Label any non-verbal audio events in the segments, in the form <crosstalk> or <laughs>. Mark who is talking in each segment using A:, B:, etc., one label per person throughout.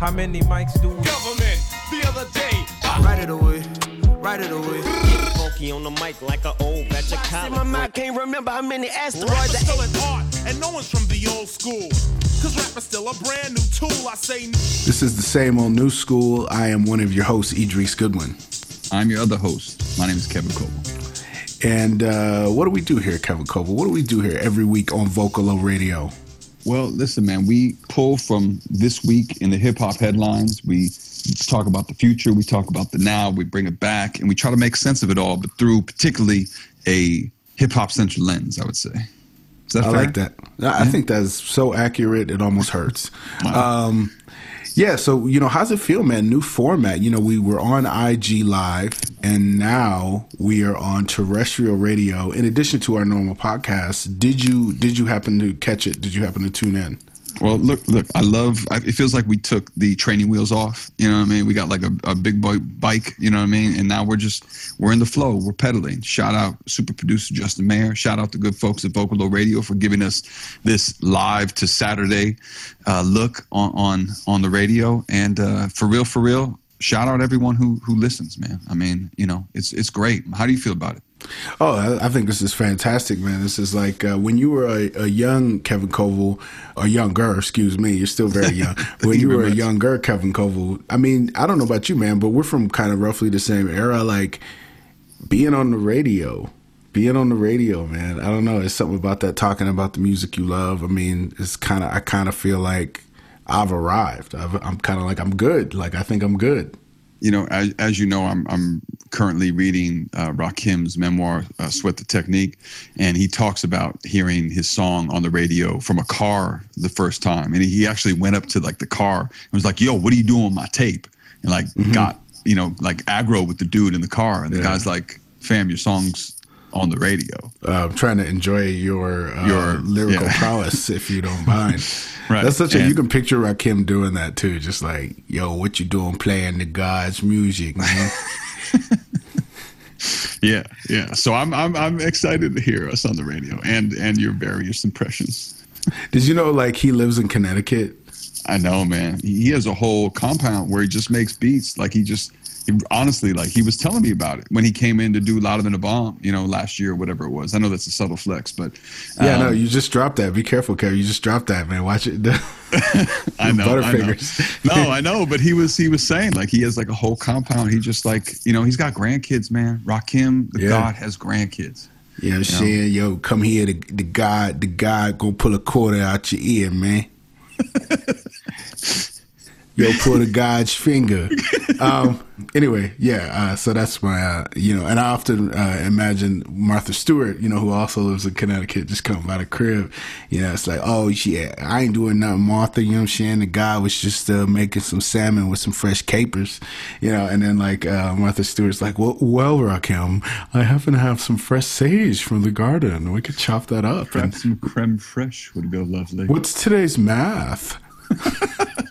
A: How many mics do we?
B: Government, the other day.
C: Right it away, right it away.
D: funky on the mic like an old batch of
C: See, my mind can't remember how many
B: Rappers still
C: I
B: an art, and no one's from the old school. Cause rap is still a brand new tool. I say
E: This is the same old new school. I am one of your hosts, Idris Goodwin.
F: I'm your other host. My name is Kevin Coval.
E: And uh, what do we do here, Kevin Coval? What do we do here every week on Vocalo Radio?
F: Well, listen, man, we pull from this week in the hip hop headlines. We talk about the future, we talk about the now, we bring it back, and we try to make sense of it all, but through particularly a hip hop central lens, I would say. Is that
E: I
F: fair?
E: like that. I I think that's so accurate, it almost hurts. Um, yeah, so, you know, how's it feel, man? New format. You know, we were on IG Live, and now we are on terrestrial radio. In addition to our normal podcast, did you did you happen to catch it? Did you happen to tune in?
F: Well, look, look, I love. I, it feels like we took the training wheels off. You know what I mean? We got like a, a big boy bike. You know what I mean? And now we're just we're in the flow. We're pedaling. Shout out super producer Justin Mayer. Shout out the good folks at Vocal Vocalo Radio for giving us this live to Saturday uh, look on on on the radio. And uh, for real, for real, shout out everyone who who listens, man. I mean, you know, it's it's great. How do you feel about it?
E: Oh, I, think this is fantastic, man. This is like uh, when you were a, a young Kevin Coval, or younger, excuse me, you're still very young. <laughs> when you were a younger Kevin Coval, I mean, I don't know about you, man, but we're from kind of roughly the same era. Like being on the radio, being on the radio, man. I don't know. It's something about that talking about the music you love. I mean, it's kind of, I kind of feel like I've arrived. I've, I'm kind of like, I'm good. Like, I think I'm good.
F: you know, as, as you know, I'm I'm currently reading uh, Rakim's memoir, uh, "Sweat the Technique," and he talks about hearing his song on the radio from a car the first time, and he actually went up to like the car and was like, "Yo, what are you doing on my tape?" and like got you know like aggro with the dude in the car, and the
E: Yeah.
F: guy's like, "Fam, your song's on the radio."
E: uh, I'm trying to enjoy your uh,
F: Your-
E: lyrical
F: yeah.
E: prowess, if you don't mind. <laughs>
F: Right.
E: That's such a.
F: And-
E: You can picture Rakim doing that too, just like, "Yo, what you doing, playing the God's music, man?" <laughs>
F: Yeah, yeah. So I'm I'm I'm excited to hear us on the radio and and your various impressions.
E: Did you know, like, he lives in Connecticut?
F: I know, man. He has a whole compound where he just makes beats. Like he just, honestly, like he was telling me about it when he came in to do Louder Than a Bomb, you know, last year or whatever it was. I know that's a subtle flex, but
E: Yeah, no,
F: um,
E: you just dropped that. Be careful, Kev. You just dropped that, man. Watch it. <laughs> <laughs>
F: I know, I know. No, I know, but he was he was saying like he has like a whole compound. He just like you know he's got grandkids, man. Rakim, the
E: Yeah.
F: God, has grandkids.
E: You know what I'm saying? Yo, come here. The, the God, the God gonna pull a quarter out your ear, man. <laughs> Yo, pull the God's finger. Um, anyway, yeah. Uh, so that's my, uh, you know, and I often uh, imagine Martha Stewart, you know, who also lives in Connecticut, just come by the crib. You know, it's like, oh, yeah, I ain't doing nothing, Martha. You know what I'm saying? The guy was just uh, making some salmon with some fresh capers, you know, and then like uh, Martha Stewart's like, well, well, Rakim, I happen to have some fresh sage from the garden. We could chop that up. And
F: some creme fraiche would go lovely.
E: what's today's math? <laughs>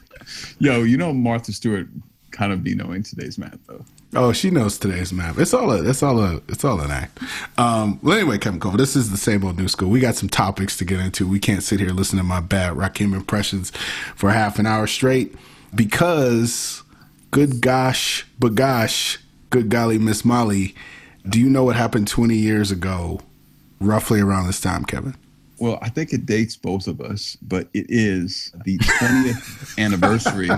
F: Yo, you know Martha Stewart kind of be knowing today's math though.
E: Oh, she knows today's math. It's all a, it's all a, it's all an act. Um, well, anyway, Kevin Cole, this is the same old new school. We got some topics to get into. We can't sit here listening to my bad Rakim impressions for half an hour straight because, good gosh, but gosh, good golly, Miss Molly, do you know what happened 20 years ago, roughly around this time, Kevin?
F: Well, I think it dates both of us, but it is the 20th <laughs> anniversary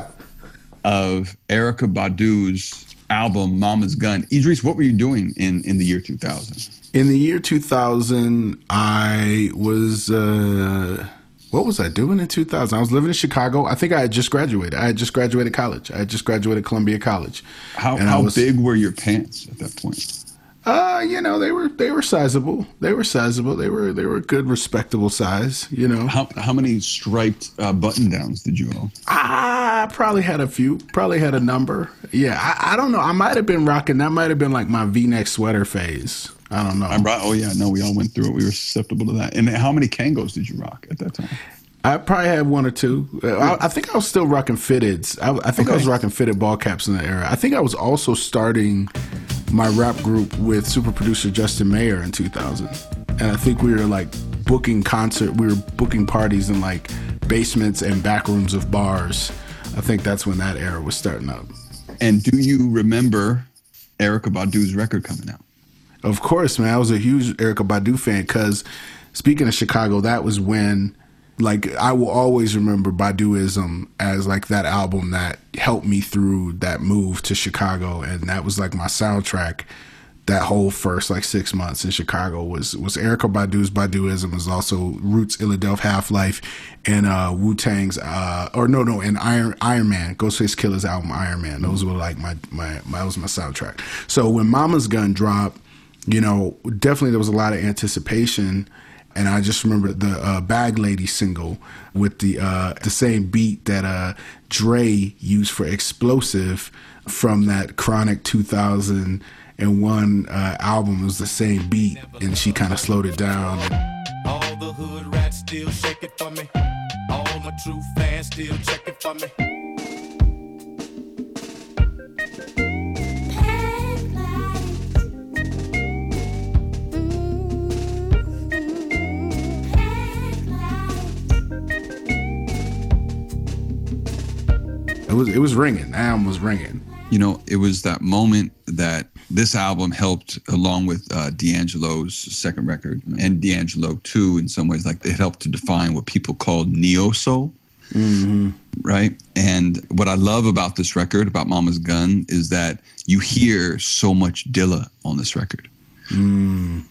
F: of Erykah Badu's album Mama's Gun. Idris, what were you doing in, in the year 2000?
E: In the year 2000, I was, uh, what was I doing in 2000? I was living in Chicago. I think I had just graduated. I had just graduated college. I had just graduated Columbia College.
F: How, how
E: was-
F: big were your pants at that point?
E: Uh, you know, they were they were sizable. They were sizable. They were they were a good, respectable size. You know,
F: How, how many striped uh, button downs did you own?
E: I probably had a few. Probably had a number. Yeah, I, I don't know. I might have been rocking. That might have been like my V-neck sweater phase. I don't know.
F: I brought, oh, yeah, no, we all went through it. We were susceptible to that. And how many Kangos did you rock at that time?
E: I probably had one or two. Uh, I, I think I was still rocking fitteds. I, I think I was rocking fitted ball caps in that era. I think I was also starting my rap group with super producer Justin Mayer in 2000. And I think we were like booking concert, we were booking parties in like basements and back rooms of bars I think that's when that era was starting up.
F: And do you remember Erykah Badu's record coming out?
E: Of course, man. I was a huge Erykah Badu fan because speaking of Chicago, that was when like I will always remember Baduizm as like that album that helped me through that move to Chicago and that was like my soundtrack that whole first like six months in Chicago was was Erykah Badu's Baduizm was also Roots Illadelph Half Life and uh Wu Tang's uh or no no and Iron Iron Man Ghostface Killah's album Iron Man. Those were like my my, my that was my soundtrack. So when Mama's Gun dropped you know definitely there was a lot of anticipation and I just remember the uh, Bag Lady single with the uh, the same beat that uh, Dre used for Explosive from that Chronic 2001 uh, album. It was the same beat, and she kind of slowed it down.
B: All the hood rats still shake it for me. All my true fans still check it for me.
E: It was it was ringing. The album was ringing.
F: You know, it was that moment that this album helped, along with uh, D'Angelo's second record and D'Angelo too, in some ways, like it helped to define what people call neo soul. Right. And what I love about this record, about Mama's Gun, is that you hear so much Dilla on this record.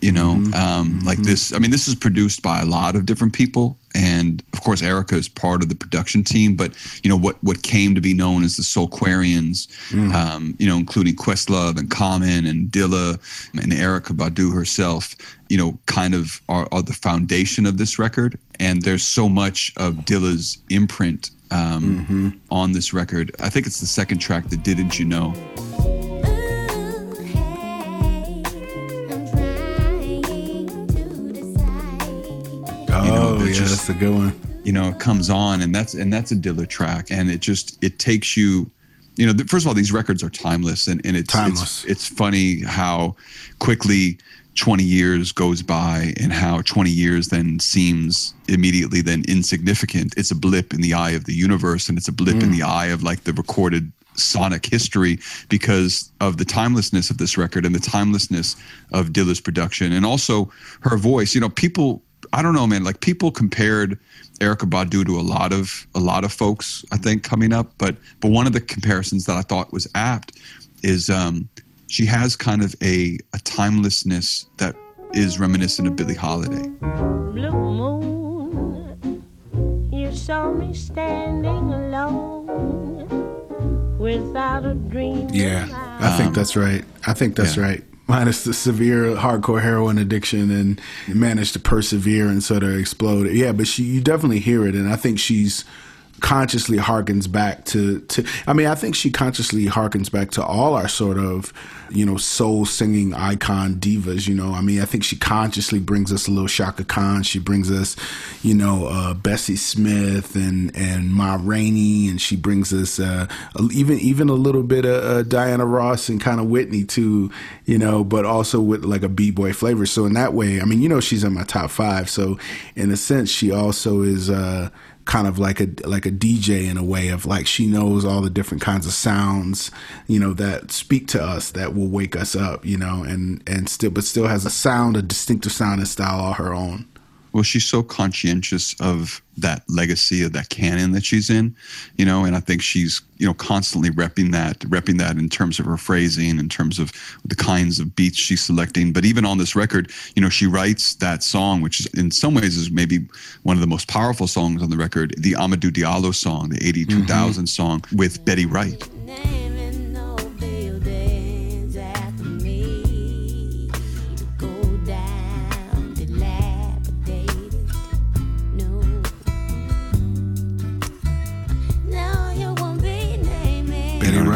F: You know, um, like this. I mean, this is produced by a lot of different people, and of course, Erykah is part of the production team. But you know, what what came to be known as the Soulquarians, um, you know, including Questlove and Common and Dilla and Erykah Badu herself, you know, kind of are, are the foundation of this record. And there's so much of Dilla's imprint um, on this record. I think it's the second track, that Didn't You Know.
E: Oh
F: it's
E: yeah,
F: just-
E: that's a good one.
F: You know, it comes on and that's and that's a Dilla track and it just it takes you you know, first of all, these records are timeless and, and it's,
E: Timeless.
F: it's it's funny how quickly 20 years goes by and how 20 years then seems immediately then insignificant. It's a blip in the eye of the universe and it's a blip in mm. the eye of like the recorded sonic history because of the timelessness of this record and the timelessness of Dilla's production and also her voice. You know, people I don't know, man. Like people compared Erykah Badu to a lot of a lot of folks, I think, coming up. But but one of the comparisons that I thought was apt is um, she has kind of a a timelessness that is reminiscent of Billie Holiday.
A: Blue moon, you saw me standing alone without a dream.
E: Yeah, I think that's right. I think that's
F: yeah.
E: right. Minus the severe hardcore heroin addiction and managed to persevere and sort of explode. Yeah, but she, you definitely hear it, and I think she's consciously harkens back to, to I mean, I think she consciously harkens back to all our sort of, you know, soul singing icon divas, you know. I mean, I think she consciously brings us a little Chaka Khan. She brings us, you know, uh, Bessie Smith and, and Ma Rainey, and she brings us uh, even even a little bit of uh, Diana Ross and kind of Whitney too, you know, but also with like a b-boy flavor. So in that way, I mean, you know, she's in my top five. So in a sense, she also is uh, kind of like a like a DJ in a way of like she knows all the different kinds of sounds, you know, that speak to us that will wake us up, you know, and and still but still has a sound, a distinctive sound and style all her own.
F: Well, she's so conscientious of that legacy of that canon that she's in, you know, and I think she's, you know, constantly repping that, repping that in terms of her phrasing, in terms of the kinds of beats she's selecting. But even on this record, you know, she writes that song, which is in some ways is maybe one of the most powerful songs on the record, the Amadou Diallo song, the 82,000 mm-hmm. song with Betty Wright.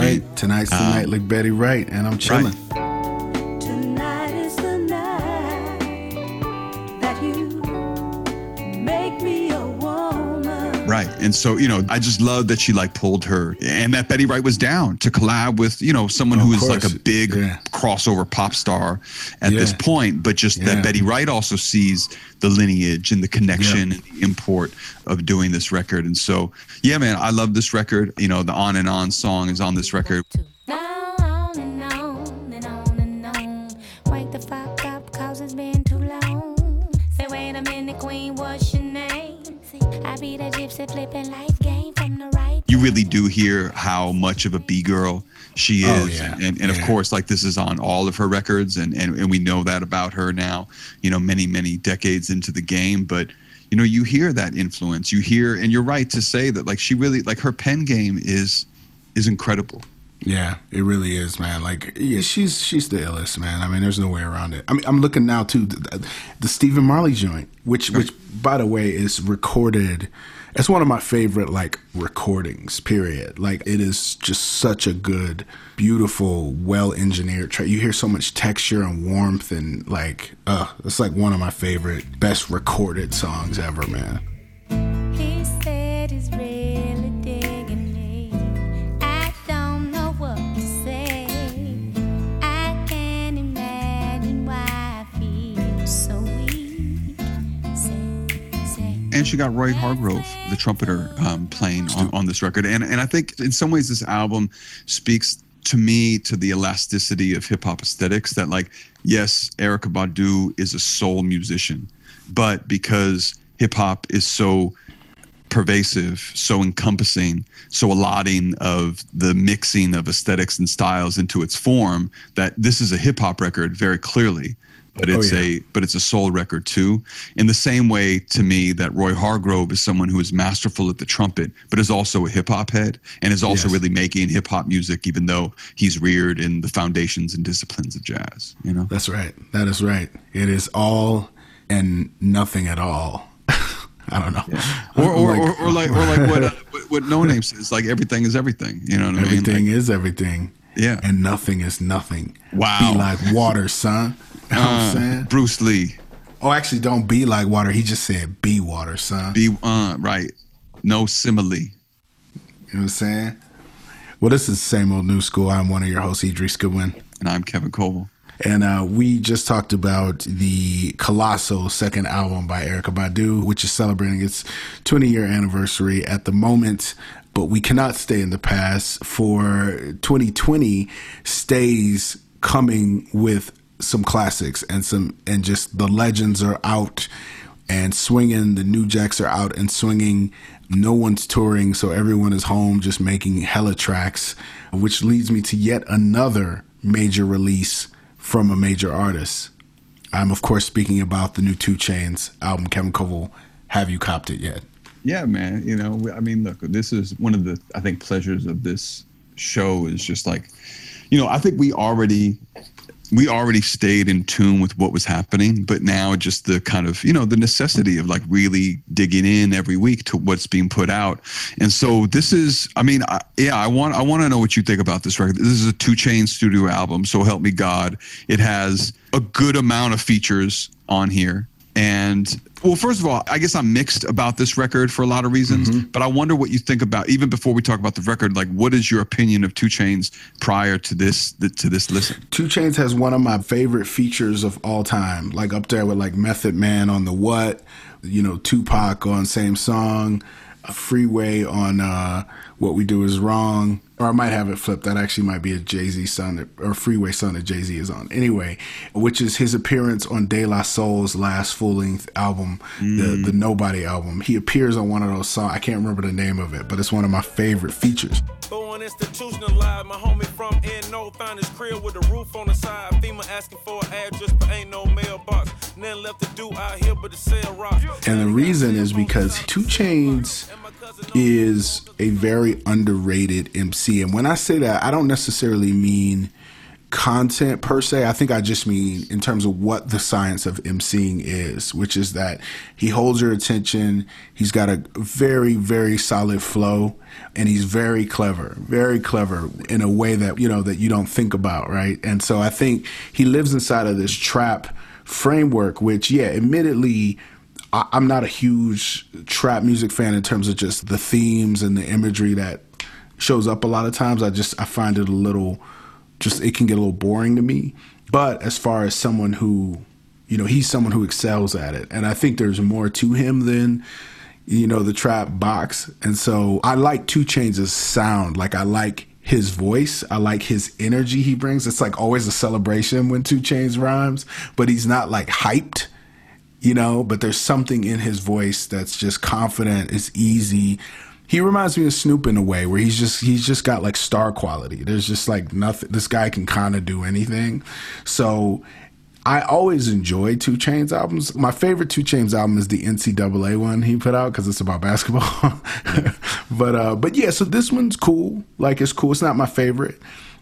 A: Naming.
E: Betty
F: know what I
E: Wright.
F: mean?
E: Tonight's the uh, night like Betty Wright, and I'm chilling.
G: Tonight night that you make me a woman.
F: Right. And so, you know, I just love that she like pulled her and that Betty Wright was down to collab with, you know, someone
E: Of
F: who is like a big
E: Yeah.
F: crossover pop star at this point, but just
E: Yeah.
F: that Betty Wright also sees the lineage and the connection and the import of doing this record. And so, yeah, man, I love this record. You know, the On and On song is on this record.
A: On
F: You really do hear how much of a B girl she oh, is.
E: Oh, yeah.
F: And, and of
E: Yeah.
F: course, like this is on all of her records, and, and, and we know that about her now, you know, many, many decades into the game. But, you know, you hear that influence. You hear, and you're right to say that, like, she really, like, her pen game is is incredible.
E: Yeah, it really is, man. Like, yeah, she's she's the illest, man. I mean, there's no way around it. I mean, I'm looking now too the, the Stephen Marley joint, which which by the way is recorded. It's one of my favorite like recordings. Period. Like, it is just such a good, beautiful, well engineered track. You hear so much texture and warmth, and like, uh, it's like one of my favorite, best recorded songs ever, man.
F: And she got Roy Hargrove, the trumpeter, um, playing on, on this record. And and I think in some ways this album speaks to me to the elasticity of hip hop aesthetics. That like, yes, Erykah Badu is a soul musician, but because hip hop is so pervasive, so encompassing, so allotting of the mixing of aesthetics and styles into its form that this is a hip hop record very clearly. But
E: Oh,
F: it's
E: yeah.
F: a but it's a soul record too. In the same way to me that Roy Hargrove is someone who is masterful at the trumpet, but is also a hip hop head and is also
E: Yes.
F: really making hip hop music, even though he's reared in the foundations and disciplines of jazz. You know?
E: That's right. That is right. It is all and nothing at all. <laughs> I don't know. <laughs>
F: Or or,
E: Like-
F: or, or like or like what <laughs> uh, what- what Noname says, like everything is everything. You know what I mean?
E: Everything
F: Like,
E: is everything.
F: Yeah.
E: And nothing is nothing.
F: Wow.
E: Be like water, son. You know what I'm
F: uh,
E: saying?
F: Bruce Lee,
E: Oh, actually, don't be like water. He just said be water, son.
F: be uh right. No simile.
E: You know what I'm saying? Well, this is the same old new school. I'm one of your hosts, Idris Goodwin.
F: And I'm Kevin Coval.
E: And uh, we just talked about the Colossal second album by Erykah Badu, which is celebrating its 20 year anniversary at the moment. But we cannot stay in the past, for 2020 stays coming with some classics and some, and just the legends are out and swinging. The new jacks are out and swinging. No one's touring, so everyone is home just making hella tracks, which leads me to yet another major release from a major artist. I'm of course speaking about the new Two Chainz album, Kevin Coval. Have you copped it yet?
F: Yeah, man. You know, I mean, look, this is one of the I think pleasures of this show is just like, you know, I think we already we already stayed in tune with what was happening, but now just the kind of you know the necessity of like really digging in every week to what's being put out, and so this is, I mean, I, yeah, I want I want to know what you think about this record. This is a Two Chain studio album, so help me God. It has a good amount of features on here. And well, first of all, I guess I'm mixed about this record for a lot of reasons, but I wonder what you think about even before we talk about the record. Like, what is your opinion of Two Chainz prior to this to this listen?
E: Two Chainz has one of my favorite features of all time, like up there with like Method Man on the What, you know, Tupac on same song, Freeway on uh, What We Do Is Wrong, or I might have it flipped. That actually might be a Jay Z song that- or Freeway song that Jay Z is on. Anyway, which is his appearance on De La Soul's last full length album, the the mm. Nobody album. He appears on one of those songs. I can't remember the name of it, but it's one of my favorite features.
H: Born institutionalized, my homie from NO found his crib with a roof on the side. FEMA asking for an address, but ain't no mailbox. Nothing left to do out here but to sell rock.
E: And the reason is because Two Chainz is a very underrated MC. And when I say that, I don't necessarily mean content per se. I think I just mean in terms of what the science of emceeing is, which is that he holds your attention. He's got a very, very solid flow and he's very clever, very clever in a way that, you know, that you don't think about, right? And so I think he lives inside of this trap framework, which, yeah, admittedly, I, I'm not a huge trap music fan in terms of just the themes and the imagery that shows up a lot of times. I just I find it a little just it can get a little boring to me. But as far as someone who, you know, he's someone who excels at it, and I think there's more to him than you know the trap box. And so I like Two Chainz' sound. Like I like his voice. I like his energy he brings. It's like always a celebration when Two Chainz rhymes, but he's not like hyped, you know. But there's something in his voice that's just confident. It's easy. He reminds me of Snoop in a way where he's just he's just got like star quality. There's just like nothing. This guy can kind of do anything. So I always enjoy Two Chainz albums. My favorite Two Chainz album is the NCAA one he put out because it's about basketball. <laughs> but uh, but yeah, so this one's cool. Like it's cool. It's not my favorite,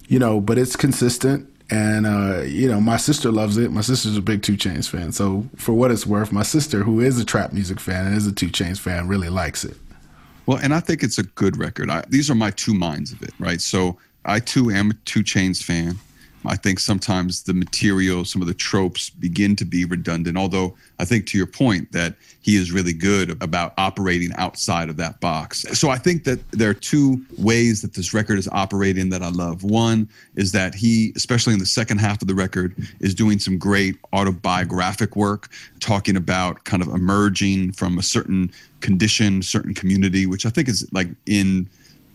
E: you know, but it's consistent. And uh, you know, my sister loves it. My sister's a big Two Chainz fan. So for what it's worth, my sister, who is a trap music fan and is a Two Chainz fan, really likes it.
F: Well, and I think it's a good record. I, these are my two minds of it, right? So I too am a Two Chainz fan. I think sometimes the material, some of the tropes begin to be redundant. Although I think to your point that he is really good about operating outside of that box. So I think that there are two ways that this record is operating that I love. One is that he, especially in the second half of the record, is doing some great autobiographic work, talking about kind of emerging from a certain condition, certain community, which I think is like in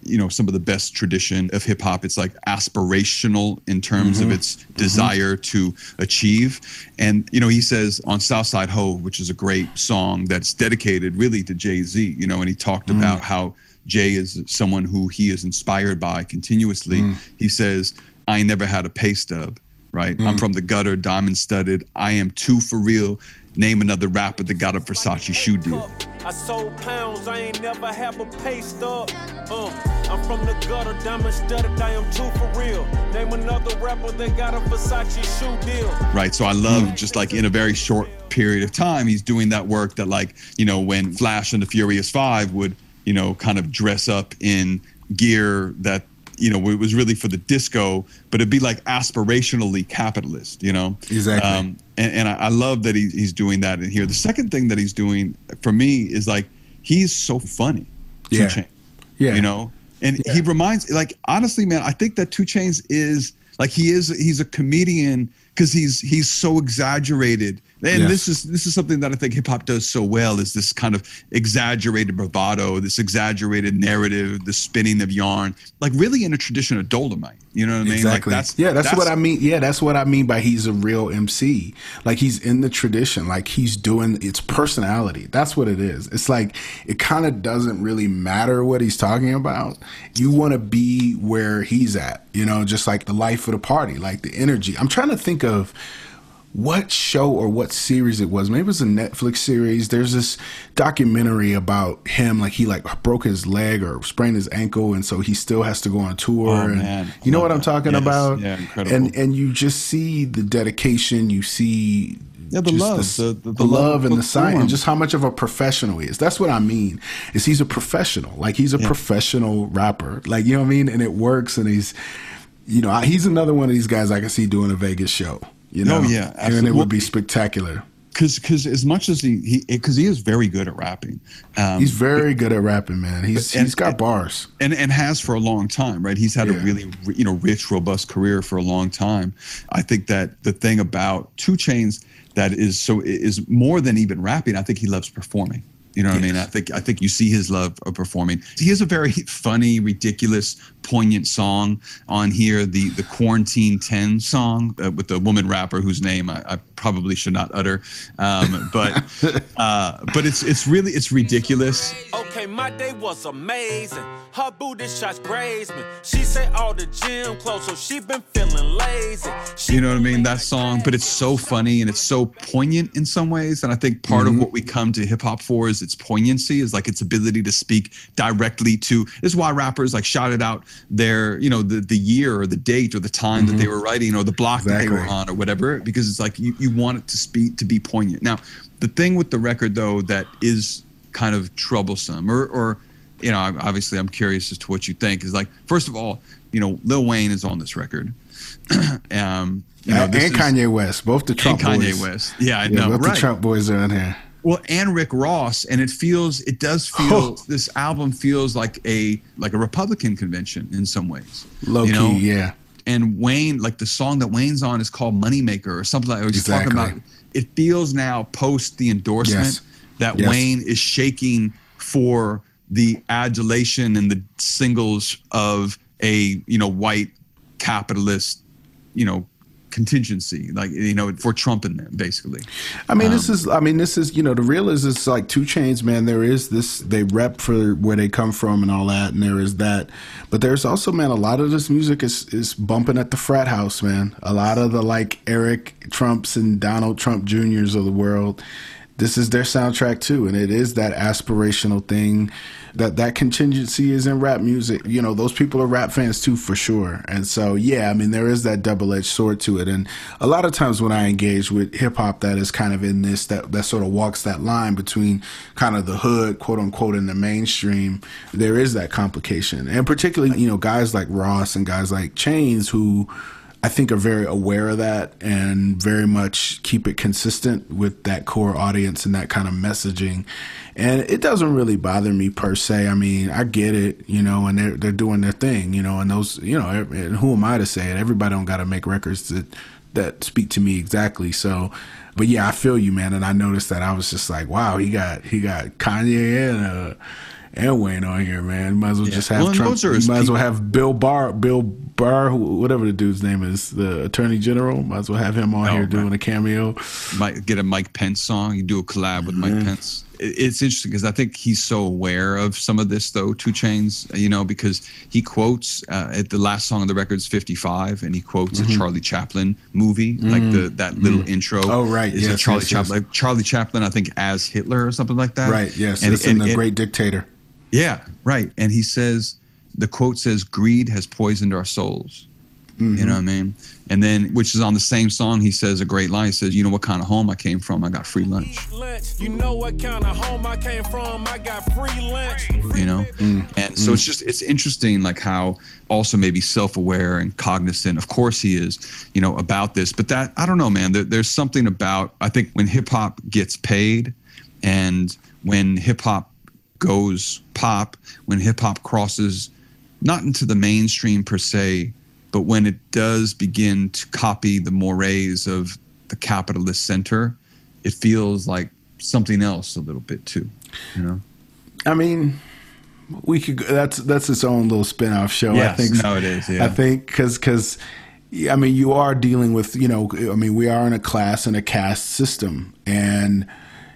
F: you know some of the best tradition of hip hop. It's like aspirational in terms
E: Mm-hmm.
F: of its desire to achieve. And you know, he says on Southside Ho, which is a great song that's dedicated really to Jay Z. You know, and he talked
E: Mm.
F: about how Jay is someone who he is inspired by continuously.
E: Mm.
F: He says, "I never had a pay stub." Right,
E: Mm.
F: I'm from the gutter, diamond studded. I am too for real. Name another rapper that got a Versace shoe deal.
H: I sold pounds, I ain't never have a pay stub. Uh, I'm from the gutter, diamond studded, I am too for real. Name another rapper that got a Versace shoe deal.
F: right? So I love just like in a very short period of time, he's doing that work that like you know when Flash and the Furious Five would you know kind of dress up in gear that you know it was really for the disco, but it'd be like aspirationally capitalist, you know?
E: Exactly.
F: Um, and, and I, I love that he, he's doing that in here. The second thing that he's doing for me is like he's so funny. Two
E: Yeah.
F: Chainz
E: Yeah.
F: you know and he reminds like honestly man i think that two chainz is like he is he's a comedian because he's he's so exaggerated and this is this is something that i think hip-hop does so well is this kind of exaggerated bravado this exaggerated narrative the spinning of yarn like really in a tradition of dolomite you know what i mean
E: Exactly.
F: like that's
E: yeah, that's, what I mean. Yeah, that's what I mean by he's a real MC. Like he's in the tradition. Like he's doing its personality. That's what it is. It's like it kind of doesn't really matter what he's talking about. You want to be where he's at. You know, just like the life of the party, like the energy. I'm trying to think of what show or what series it was. Maybe it was a Netflix series. There's this documentary about him, like he like broke his leg or sprained his ankle, and so he still has to go on tour.
F: Oh,
E: and
F: man.
E: you know
F: Love
E: what I'm talking
F: Yes.
E: about?
F: Yeah, incredible.
E: And and you just see the dedication. You see.
F: Yeah, the love, the- the-
E: the
F: the love
E: and the science, and just how much of a professional he is. That's what I mean. Is he's a professional? Like he's a professional rapper. Like you know what I mean? And it works. And he's, you know, I, he's another one of these guys I can see doing a Vegas show. You know,
F: Oh, yeah,
E: and it
F: absolutely.
E: would be spectacular.
F: because because as much as he he because he is very good at rapping um,
E: He's very good at rapping, man. He's
F: And-
E: he's got bars.
F: and and has for a long time, right? He's had a really you know rich, robust career for a long time. I think that the thing about Two Chainz that is so is more than even rapping. I think he loves performing. You know what I mean? I think I think you see his love of performing. He has a very funny, ridiculous, poignant song on here. The the Quarantine Ten song uh, with the woman rapper whose name I, I probably should not utter, um, but <laughs> uh, but it's it's really it's ridiculous.
H: Okay, my day was amazing. Her booty shots grazed me. She say all the gym clothes, so she been feeling lazy. She
F: You know what I mean? That song, but it's so funny and it's so poignant in some ways. And I think part of what we come to hip hop for is its poignancy, is like its ability to speak directly to. This is why rappers like shouted out their, you know, the the year or the date or the time that they were writing or the block that they were on or whatever, because it's like you, you want it to speak to be poignant. Now, the thing with the record though that is kind of troublesome, or or you know, obviously I'm curious as to what you think. Is like, first of all, you know, Lil Wayne is on this record. <clears throat> um, you know,
E: and
F: is-
E: Kanye West, both the Trump and
F: Kanye
E: boys.
F: West. Yeah, I
E: Yeah,
F: know.
E: both
F: Right.
E: the Trump boys are in here.
F: Well, and Rick Ross, and it feels, it does feel.
E: Oh.
F: This album feels like a like a Republican convention in some ways.
E: Low
F: you
E: key,
F: know?
E: yeah.
F: And Wayne, like the song that Wayne's on, is called Moneymaker or something like. He's
E: Exactly.
F: talking about. It feels now post the endorsement
E: Yes.
F: that
E: Yes.
F: Wayne is shaking for the adulation and the singles of a you know white capitalist, you know, contingency like you know for Trump and them basically.
E: I mean, this um, is. I mean, this is. You know, the real is it's like two chainz, man. There is this. They rep for where they come from and all that, and there is that. But there's also, man, a lot of this music is is bumping at the frat house, man. A lot of the like Eric Trumps and Donald Trump Juniors of the world. This is their soundtrack too, and it is that aspirational thing. That that contingency is in rap music. You know, those people are rap fans too, for sure. And so, yeah, I mean, there is that double edged sword to it. And a lot of times when I engage with hip hop, that is kind of in this that that sort of walks that line between kind of the hood, quote unquote, and the mainstream. There is that complication, and particularly, you know, guys like Ross and guys like Chainz who. I think are very aware of that and very much keep it consistent with that core audience and that kind of messaging. And it doesn't really bother me per se. I mean, I get it, you know, and they're they're doing their thing, you know, and those, you know, who am I to say it? Everybody don't got to make records that that speak to me exactly. So, but yeah, I feel you, man. And I noticed that I was just like, wow, he got he got Kanye and uh and Wayne on here, man. Might as well just have
F: Well,
E: Trump.
F: those are
E: you
F: his
E: might as well have Bill Barr, Bill Barr, whatever the dude's name is, the Attorney General. Might as well have him on
F: Oh,
E: here
F: man.
E: doing a cameo.
F: might get a Mike Pence song. You do a collab with Mike Pence. It's interesting because I think he's so aware of some of this, though. Two Chainz, you know, because he quotes uh, at the last song on the record is "55," and he quotes
E: Mm-hmm.
F: a Charlie Chaplin movie, like the that little intro.
E: Oh, right.
F: is a
E: Yes,
F: Charlie
E: yes, yes.
F: Chaplin, like Charlie Chaplin, I think as Hitler or something like that.
E: Right. Yes.
F: and,
E: it's in
F: and-
E: the Great Dictator.
F: Yeah, right. And he says, the quote says, greed has poisoned our souls. You know mm-hmm. what I mean? And then, which is on the same song, he says a great line. He says, you know what kind of home I came from? I got free lunch.
H: Lunch. You know what kind of home I came from? I got free lunch.
F: You know? Mm. And so it's mm. just, it's interesting, like how also maybe self aware and cognizant, of course he is, you know, about this. But that, I don't know, man. There, there's something about, I think when hip hop gets paid and when hip hop goes pop, when hip hop crosses not into the mainstream per se, but when it does begin to copy the mores of the capitalist center, it feels like something else a little bit too. You know?
E: I mean, we could. That's that's its own little spin-off show. I think.
F: no, it is, yeah.
E: I think because because. I mean, you are dealing with, you know, I mean, we are in a class and a caste system. And,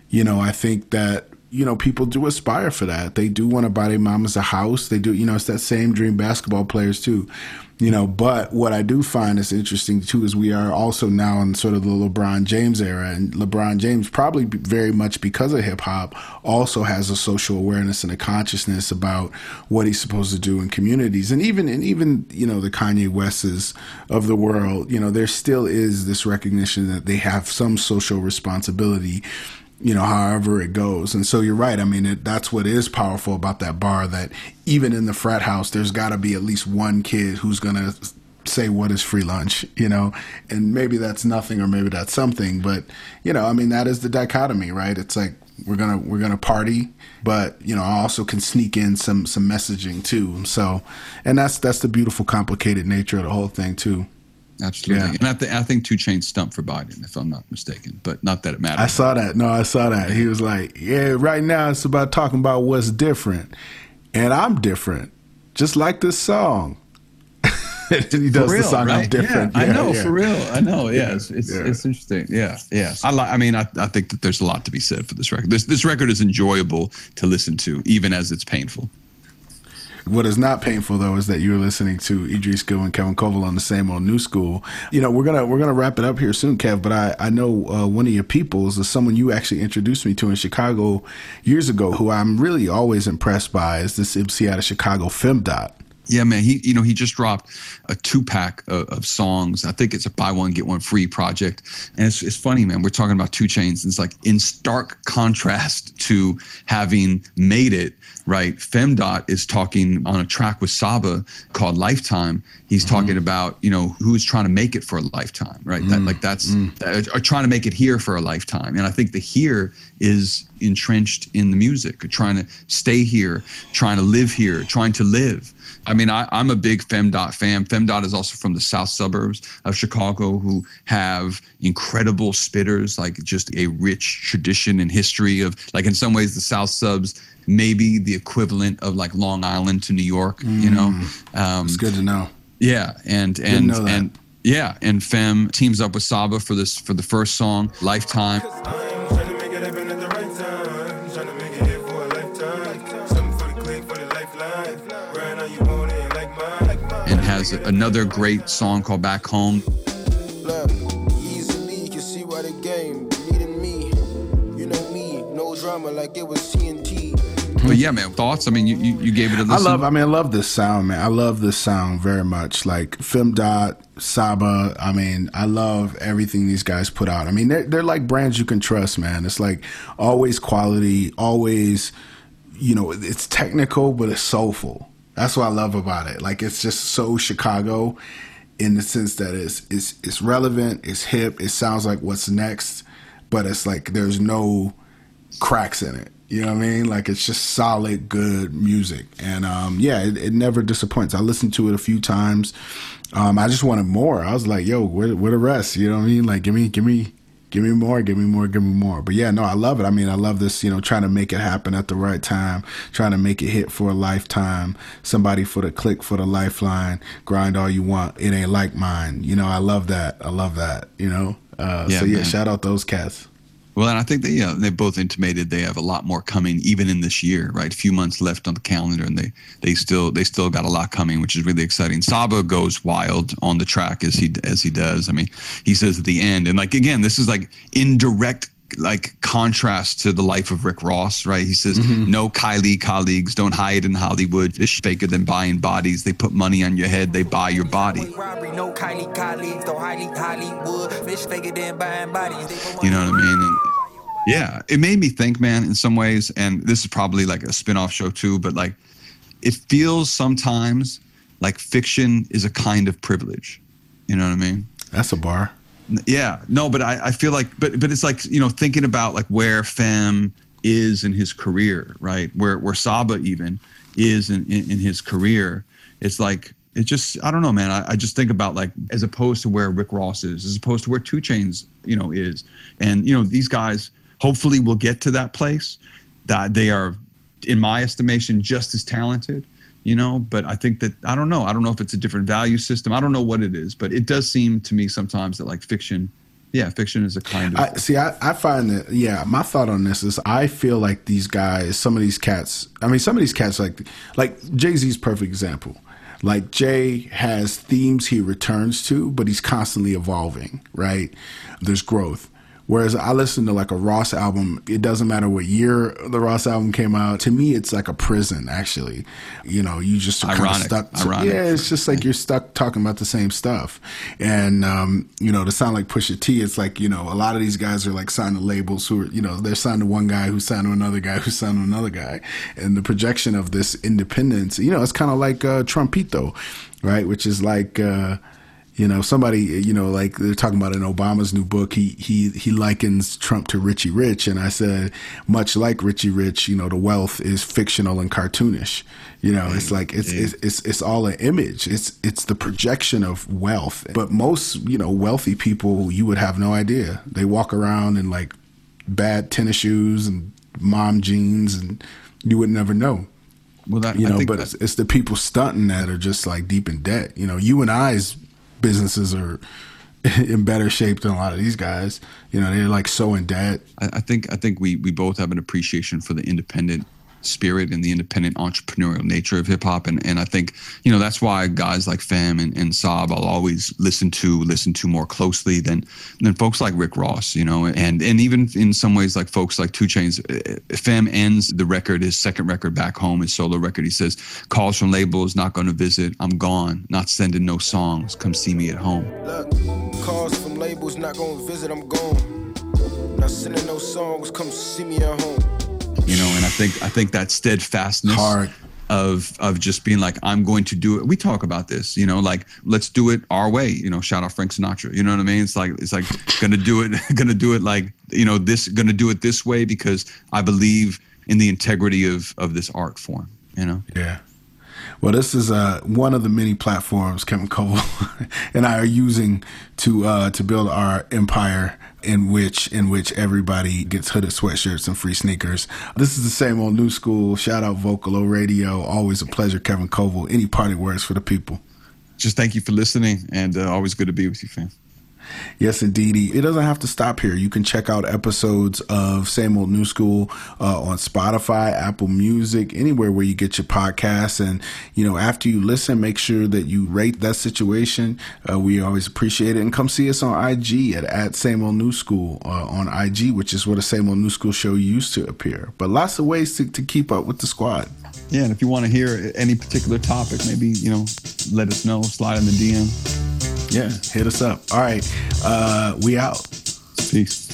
E: you know, I think that, you know, people do aspire for that. They do want to buy their mamas a house. They do, you know, it's that same dream basketball players too. You know, but what I do find is interesting too is we are also now in sort of the LeBron James era, and LeBron James probably very much because of hip hop also has a social awareness and a consciousness about what he's supposed to do in communities, and even and even you know the Kanye Wests of the world, you know, there still is this recognition that they have some social responsibility you know, however it goes. And so you're right. I mean, it, that's what is powerful about that bar that even in the frat house, there's got to be at least one kid who's going to say what is free lunch, you know, and maybe that's nothing or maybe that's something, but you know, I mean, that is the dichotomy, right? It's like, we're gonna we're gonna party, but you know I also can sneak in some some messaging too. So, and that's that's the beautiful, complicated nature of the whole thing too.
F: Absolutely.
E: Yeah.
F: And I, th- I think Two Chainz stumped for Biden, if I'm not mistaken, but not that it matters.
E: I saw that. No, I saw that. He was like, "Yeah, right now it's about talking about what's different, and I'm different, just like this song." <laughs> he does
F: real,
E: the song "I'm
F: right?
E: different."
F: Yeah, I know
E: yeah.
F: for real. I know. Yeah, it's <laughs> it's,
E: Yeah.
F: it's interesting. Yeah, yeah. I like. I mean, I, I think that there's a lot to be said for this record. This this record is enjoyable to listen to, even as it's painful.
E: What is not painful though is that you're listening to Idris Gill and Kevin Coval on the same old new school. You know, we're gonna we're gonna wrap it up here soon, Kev. But I I know uh, one of your peoples is someone you actually introduced me to in Chicago years ago, who I'm really always impressed by is this MC out of Chicago, Femdot.
F: Yeah, man. He, you know, he just dropped a two pack of, of, songs. I think it's a buy one get one free project, and it's it's funny, man. We're talking about 2 Chainz. It's like in stark contrast to having made it. Right, Femdot is talking on a track with Saba called Lifetime. He's mm-hmm. talking about you know who's trying to make it for a lifetime. Right, mm that like that's mm that, are trying to make it here for a lifetime. And I think the here is entrenched in the music, trying to stay here, trying to live here, trying to live. I mean, I, am a big Femdot fan. Femdot is also from the south suburbs of Chicago who have incredible spitters, like just a rich tradition and history of, like, in some ways, the south subs maybe the equivalent of like Long Island to New York, mm, you know?
E: Um, it's good to know.
F: Yeah. And, and, and, yeah. And Fem teams up with Saba for this, for the first song, Lifetime. Has another great song called Back Home. Look, easily you see why the game needed me. You know me, no drama like it was TNT. But yeah, man, thoughts? I mean, you, you, you gave it a listen.
E: I love, I mean, I love this sound, man. I love this sound very much. Like Femdot, Saba. I mean, I love everything these guys put out. I mean, they're, they're like brands you can trust, man. It's like always quality, always, you know, it's technical, but it's soulful. That's what I love about it. Like it's just so Chicago in the sense that it's it's it's relevant, it's hip, it sounds like what's next, but it's like there's no cracks in it. You know what I mean? Like it's just solid, good music, and um, yeah, it, it, never disappoints. I listened to it a few times. Um, I just wanted more. I was like, "Yo, where, where the rest?" You know what I mean? Like, give me, give me, give me more, give me more, give me more. But yeah, no, I love it. I mean, I love this, you know, trying to make it happen at the right time, trying to make it hit for a lifetime. Somebody for the click for the lifeline, grind all you want. It ain't like mine. You know, I love that. I love that, you know? Uh, yeah, so yeah, man. shout out those cats.
F: Well, and I think they uh, they both intimated they have a lot more coming even in this year, right? A few months left on the calendar, and they they still they still got a lot coming, which is really exciting. Saba goes wild on the track as he as he does. I mean, he says at the end, and like again, this is like indirect like contrast to the life of Rick Ross, right? He says, mm-hmm. "No Kylie colleagues don't hide in Hollywood. It's faker than buying bodies. They put money on your head. They buy your body." You know what I mean? And yeah, it made me think, man, in some ways. And this is probably like a spin-off show too, but like, it feels sometimes like fiction is a kind of privilege. You know what I mean?
E: That's a bar.
F: Yeah, no, but I, I feel like, but but it's like you know thinking about like where Fem is in his career, right? Where where Saba even is in, in, in his career. It's like it just I don't know, man. I, I, just think about like as opposed to where Rick Ross is, as opposed to where 2 Chainz you know, is, and you know these guys hopefully will get to that place that they are, in my estimation, just as talented you know but i think that i don't know. I don't know if it's a different value system. I don't know what it is but it does seem to me sometimes that like fiction yeah fiction is a kind of
E: I, see I, I find that yeah my thought on this is i feel like these guys some of these cats i mean some of these cats like like jay-z's perfect example. Like jay has themes he returns to but he's constantly evolving right? There's growth Whereas I listen to like a Ross album, it doesn't matter what year the Ross album came out. To me, it's like a prison. Actually, you know, you just kind of stuck. To, yeah, it's just like you're stuck talking about the same stuff. And um, you know, to sound like Pusha T, it's like you know, a lot of these guys are like signed to labels who are you know they're signed to one guy who's signed to another guy who's signed to another guy, and the projection of this independence, you know, it's kind of like uh, Trumpito, right? Which is like. Uh, you know, somebody, you know, like they're talking about in Obama's new book, he he he likens Trump to Richie Rich, and I said, much like Richie Rich, you know, the wealth is fictional and cartoonish. You know, it's like it's, it's it's it's all an image. It's it's the projection of wealth. But most, you know, wealthy people, you would have no idea. They walk around in like bad tennis shoes and mom jeans, and you would never know. Well, that, you know, but it's, it's the people stunting that are just like deep in debt. You know, you and I's businesses are <laughs> in better shape than a lot of these guys. You know, they're like so in debt.
F: I, I think I think we we both have an appreciation for the independent spirit and the independent entrepreneurial nature of hip hop. And and I think you know that's why guys like Fam and, and Saba I'll always listen to listen to more closely than than folks like Rick Ross. You know, and and even in some ways like folks like Two Chainz. uh, Fam ends the record his second record back home his solo record. He says calls from labels not to visit. I'm gone. Not sending no songs. Come see me at home.
C: Look, calls from labels not gonna visit, I'm gone. Not sending no songs, come see me at home.
F: Think i think that steadfastness
E: Hard.
F: of of just being like i'm going to do it. We talk about this you know like let's do it our way. You know shout out frank sinatra. You know what i mean? It's like it's like gonna do it <laughs> gonna do it like you know this gonna do it this way because i believe in the integrity of of this art form you know?
E: Yeah. Well, this is uh, one of the many platforms Kevin Cole <laughs> and I are using to uh, to build our empire in which in which everybody gets hooded sweatshirts and free sneakers. This is the same old new school. Shout out Vocalo Radio. Always a pleasure, Kevin Coval. Any party words for the people?
F: just thank you for listening and uh, always good to be with you fam
E: Yes, indeed. It doesn't have to stop here. You can check out episodes of Same Old New School uh, on Spotify, Apple Music, anywhere where you get your podcasts. And, you know, after you listen, make sure that you rate that situation. Uh, we always appreciate it. And come see us on IG at, at Same Old New School uh, on IG, which is where the Same Old New School show used to appear. But lots of ways to, to keep up with the squad.
F: Yeah and if you want to hear any particular topic maybe you know let us know slide in the dm
E: Yeah, hit us up. All right. Uh, we out.
F: peace